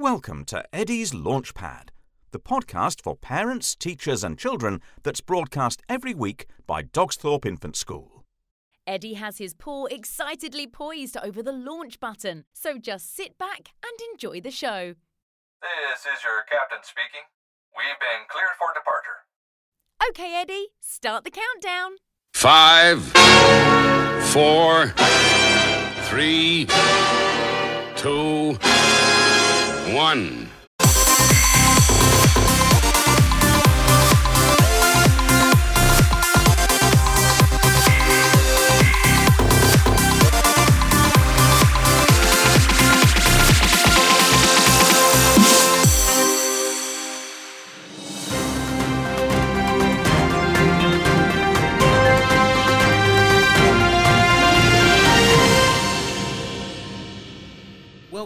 Welcome to Eddie's Launchpad, the podcast for parents, teachers, and children that's broadcast every week by Dogsthorpe Infant School. Eddie has his paw excitedly poised over the launch button, so just sit back and enjoy the show. This is your captain speaking. We've been cleared for departure. Okay, Eddie, start the countdown. Five, four, three, two, one.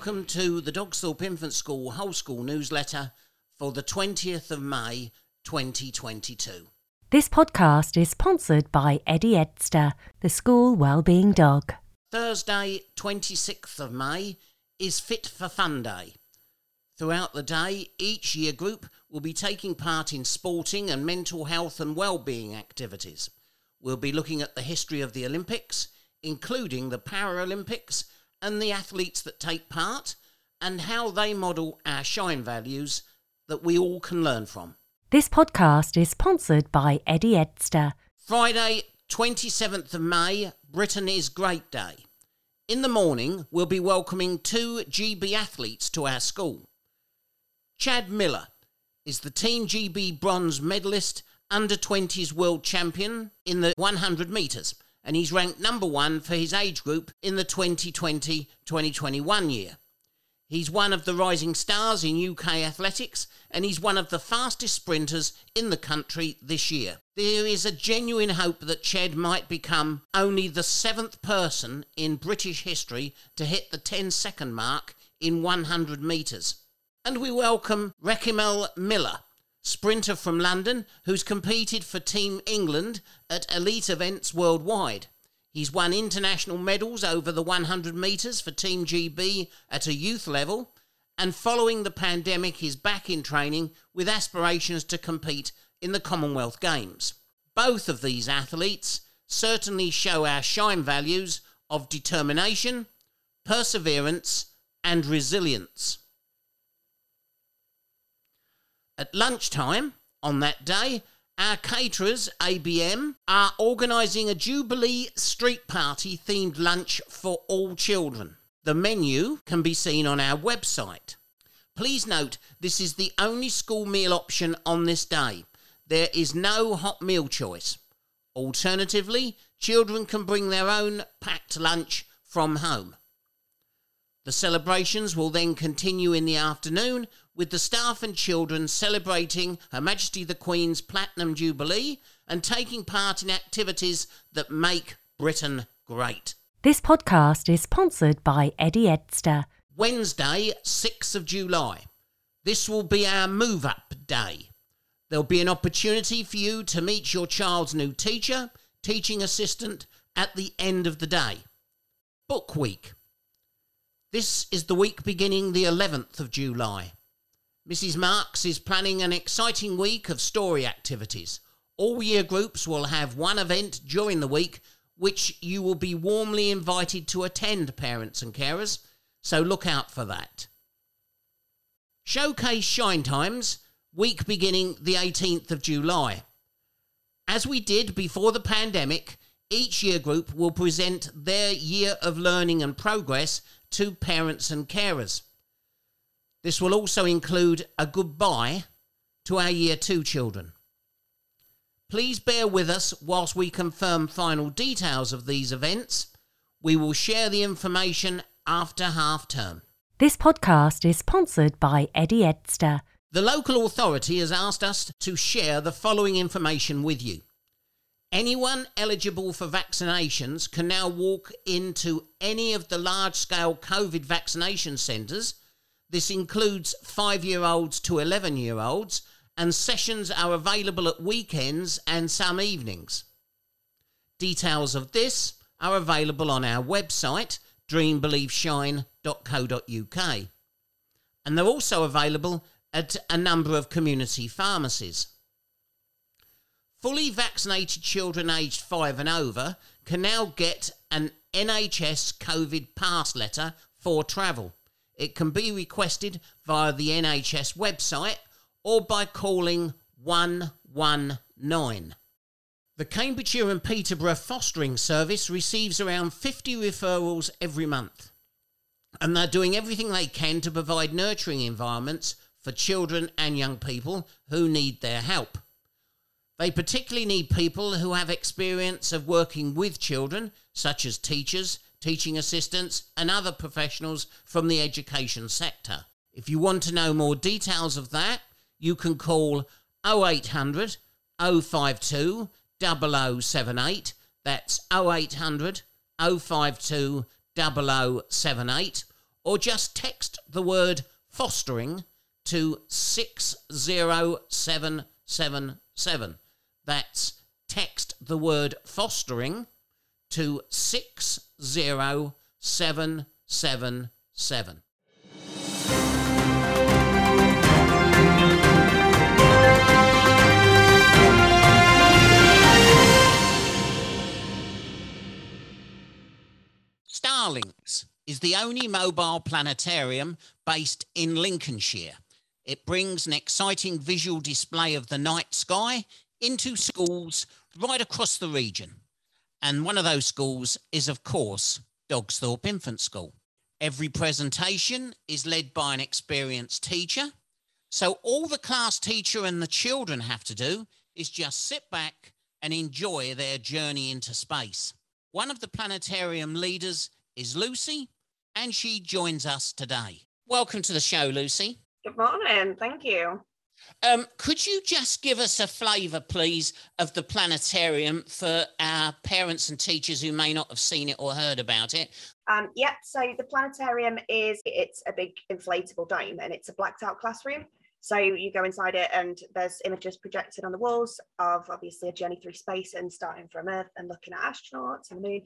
Welcome to the Dogsthorpe Infant School Whole School newsletter for the 20th of May 2022. This podcast is sponsored by Eddie Edster, the school wellbeing dog. Thursday, 26th of May, is Fit for Fun Day. Throughout the day, each year group will be taking part in sporting and mental health and well-being activities. We'll be looking at the history of the Olympics, including the Paralympics and the athletes that take part, and how they model our shine values that we all can learn from. This podcast is sponsored by Eddie Edster. Friday, 27th of May, Britain is Great Day. In the morning, we'll be welcoming two GB athletes to our school. Chad Miller is the Team GB bronze medalist, under 20s world champion in the 100 metres, and he's ranked number one for his age group in the 2020 2021 year. He's one of the rising stars in UK athletics, and he's one of the fastest sprinters in the country this year. There is a genuine hope that Ched might become only the seventh person in British history to hit the 10 second mark in 100 metres. And we welcome Rechmial Miller, sprinter from London who's competed for Team England at elite events worldwide. He's won international medals over the 100 metres for Team GB at a youth level, and following the pandemic, he's back in training with aspirations to compete in the Commonwealth Games. Both of these athletes certainly show our shine values of determination, perseverance, and resilience. At lunchtime on that day, our caterers, ABM, are organising a Jubilee street party themed lunch for all children. The menu can be seen on our website. Please note this is the only school meal option on this day. There is no hot meal choice. Alternatively, children can bring their own packed lunch from home. The celebrations will then continue in the afternoon with the staff and children celebrating Her Majesty the Queen's Platinum Jubilee and taking part in activities that make Britain great. This podcast is sponsored by Eddie Edster. Wednesday, 6th of July. This will be our move up day. There'll be an opportunity for you to meet your child's new teacher, teaching assistant at the end of the day. Book week. This is the week beginning the 11th of July. Mrs. Marks is planning an exciting week of story activities. All year groups will have one event during the week which you will be warmly invited to attend, parents and carers, so look out for that. Showcase Shine Times, week beginning the 18th of July. As we did before the pandemic, each year group will present their year of learning and progress to parents and carers. This will also include a goodbye to our Year 2 children. Please bear with us whilst we confirm final details of these events. We will share the information after half term. This podcast is sponsored by Eddie Edster. The local authority has asked us to share the following information with you. Anyone eligible for vaccinations can now walk into any of the large scale COVID vaccination centres this includes five year olds to 11 year olds, and sessions are available at weekends and some evenings. Details of this are available on our website, dreambelieveshine.co.uk. and they're also available at a number of community pharmacies. Fully vaccinated children aged 5 and over can now get an NHS COVID pass letter for travel. It can be requested via the NHS website or by calling 119. The Cambridgeshire and Peterborough Fostering Service receives around 50 referrals every month, and they're doing everything they can to provide nurturing environments for children and young people who need their help. They particularly need people who have experience of working with children, such as teachers, teaching assistants, and other professionals from the education sector. If you want to know more details of that, you can call 0800 052 0078. That's 0800 052 0078. Or just text the word fostering to 60777. That's text the word fostering to 60777. Starlinks is the only mobile planetarium based in Lincolnshire. It brings an exciting visual display of the night sky into schools right across the region. And one of those schools is, of course, Dogsthorpe Infant School. Every presentation is led by an experienced teacher. So all the class teacher and the children have to do is just sit back and enjoy their journey into space. One of the planetarium leaders is Lucy, and she joins us today. Welcome to the show, Lucy. Good morning. Thank you. Um, could you just give us a flavour, please, of the planetarium for our parents and teachers who may not have seen it or heard about it? Um, yeah, so the planetarium is it's a big inflatable dome and it's a blacked out classroom. So you go inside it and there's images projected on the walls of obviously a journey through space and starting from Earth and looking at astronauts and the moon.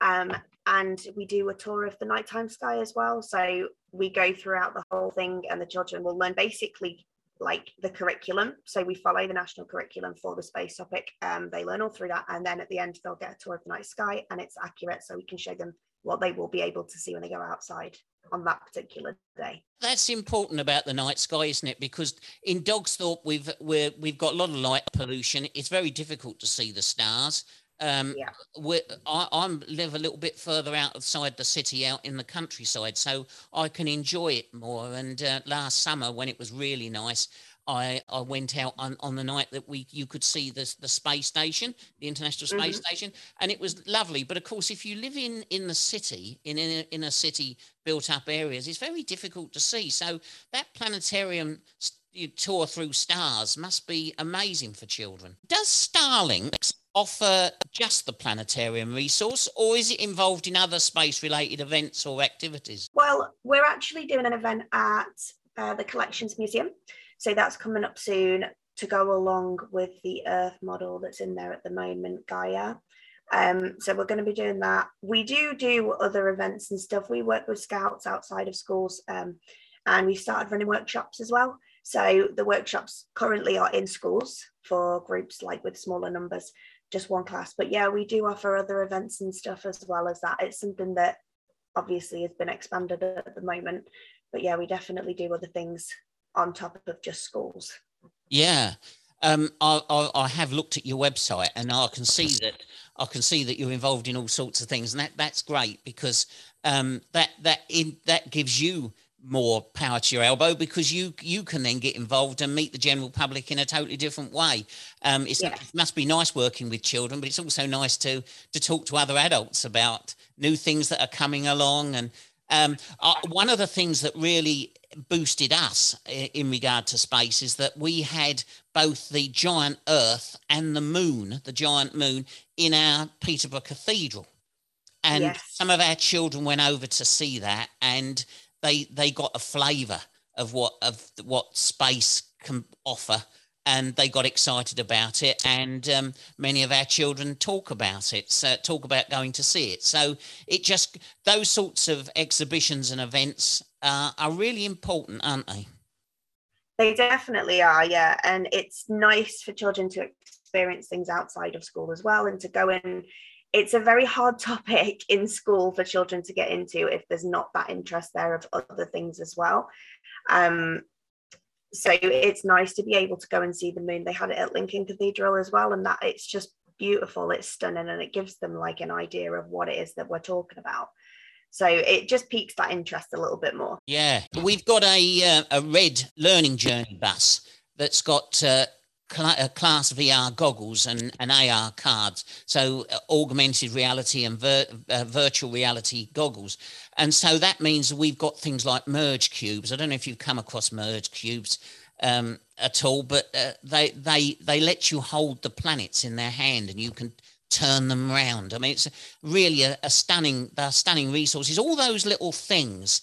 Um, and we do a tour of the nighttime sky as well. So we go throughout the whole thing and the children will learn basically like the curriculum. So we follow the national curriculum for the space topic. Um, they learn all through that. And then at the end, they'll get a tour of the night sky and it's accurate. So we can show them what they will be able to see when they go outside on that particular day. That's important about the night sky, isn't it? Because in Dogsthorpe, we've we have got a lot of light pollution. It's very difficult to see the stars. Um, Yeah. I, I live a little bit further outside the city, out in the countryside, so I can enjoy it more. And uh, last summer, when it was really nice, I, I went out on, on the night that we you could see the, the space station, the International Space Mhm. Station, and it was lovely. But of course, if you live in in the city, in in a, city built up areas, it's very difficult to see. So that planetarium tour through stars must be amazing for children. Does Starlinks offer just the planetarium resource, or is it involved in other space related events or activities? Well, we're actually doing an event at uh, the Collections Museum. So that's coming up soon to go along with the Earth model that's in there at the moment, Gaia. Um, so we're going to be doing that. We do do other events and stuff. We work with scouts outside of schools um, and we've started running workshops as well. So the workshops currently are in schools for groups like with smaller numbers, just one class. But yeah, we do offer other events and stuff as well as that. It's something that obviously has been expanded at the moment. But yeah, we definitely do other things on top of just schools. Yeah. Um, I, I, I have looked at your website and I can see that I can see that you're involved in all sorts of things, and that, that's great because um, that that in that gives you more power to your elbow because you you can then get involved and meet the general public in a totally different way. Um, it's, Yeah. it must be nice working with children, but it's also nice to to talk to other adults about new things that are coming along. And um, uh, one of the things that really boosted us in regard to space is that we had both the giant Earth and the moon, the giant moon, in our Peterborough Cathedral. And Yes. some of our children went over to see that, and they they got a flavour of what of what space can offer, and they got excited about it. And um, many of our children talk about it, so talk about going to see it. So it just those sorts of exhibitions and events uh, are really important, aren't they? They definitely are, yeah. And it's nice for children to experience things outside of school as well and to go in. It's a very hard topic in school for children to get into if there's not that interest there of other things as well. Um, so it's nice to be able to go and see the moon. They had it at Lincoln Cathedral as well, and that it's just beautiful, it's stunning, and it gives them like an idea of what it is that we're talking about. So it just piques that interest a little bit more. Yeah, we've got a uh, a red learning journey bus that's got uh, class VR goggles and, and AR cards, so uh, augmented reality and vir- uh, virtual reality goggles. And so that means we've got things like merge cubes. I don't know if you've come across merge cubes um, at all, but uh, they they they let you hold the planets in their hand, and you can turn them round. I mean, it's really a, a stunning, they're stunning resources. All those little things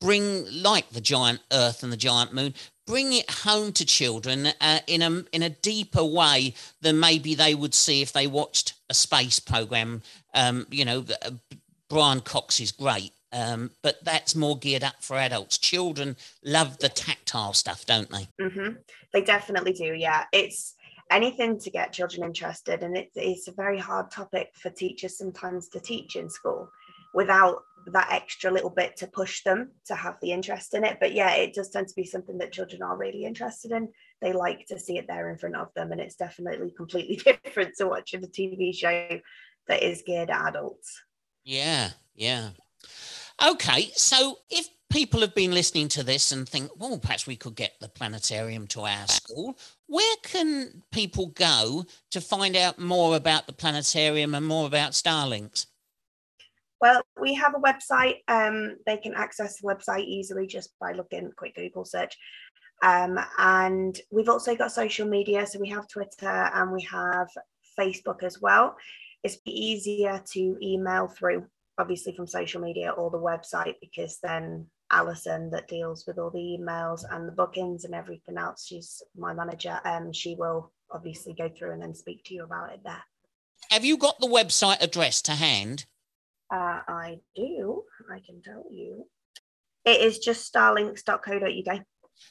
bring, like the giant Earth and the giant Moon, bring it home to children uh, in a in a deeper way than maybe they would see if they watched a space program. Um, you know, uh, Brian Cox is great. Um, but that's more geared up for adults. Children love the tactile stuff, don't they? Mm-hmm. They definitely do. Yeah, it's anything to get children interested. And it, it's a very hard topic for teachers sometimes to teach in school without that extra little bit to push them to have the interest in it. But yeah, it does tend to be something that children are really interested in. They like to see it there in front of them. And it's definitely completely different to watching a TV show that is geared at adults. Yeah, yeah. Okay, so if people have been listening to this and think, well, perhaps we could get the planetarium to our school. Where can people go to find out more about the planetarium and more about Starlinks? Well, we have a website. Um, they can access the website easily just by looking quick Google search. Um, and we've also got social media. So we have Twitter and we have Facebook as well. It's easier to email through, obviously, from social media or the website because then Alison that deals with all the emails and the bookings and everything else. She's my manager. Um, she will obviously go through and then speak to you about it there. Have you got the website address to hand? Uh, I do. I can tell you. It is just starlinks.co.uk.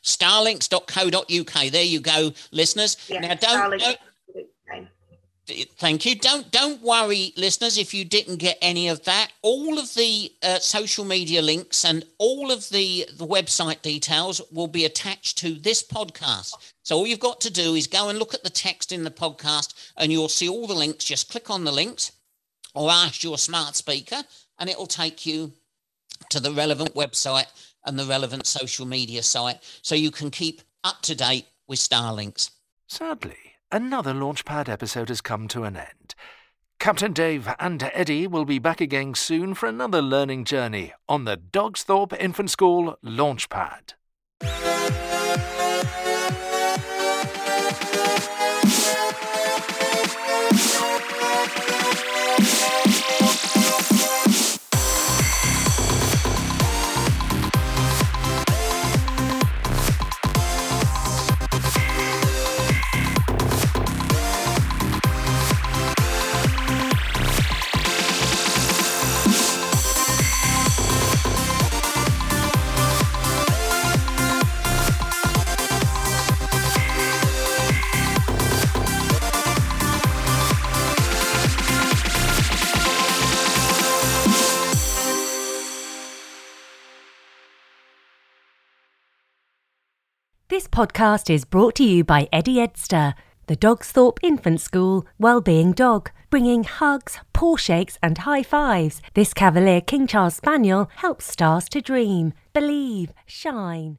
Starlinks.co.uk. There you go, listeners. Yeah, now, don't, don't Thank you. Don't don't worry, listeners, if you didn't get any of that. All of the uh, social media links and all of the the website details will be attached to this podcast. So all you've got to do is go and look at the text in the podcast, and you'll see all the links. Just click on the links, or ask your smart speaker, and it will take you to the relevant website and the relevant social media site, so you can keep up to date with Starlinks. Sadly another Launchpad episode has come to an end. Captain Dave and Eddie will be back again soon for another learning journey on the Dogsthorpe Infant School Launchpad. Podcast is brought to you by Eddie Edster, the Dogsthorpe Infant School Wellbeing Dog, bringing hugs, paw shakes, and high fives. This Cavalier King Charles Spaniel helps stars to dream, believe, shine.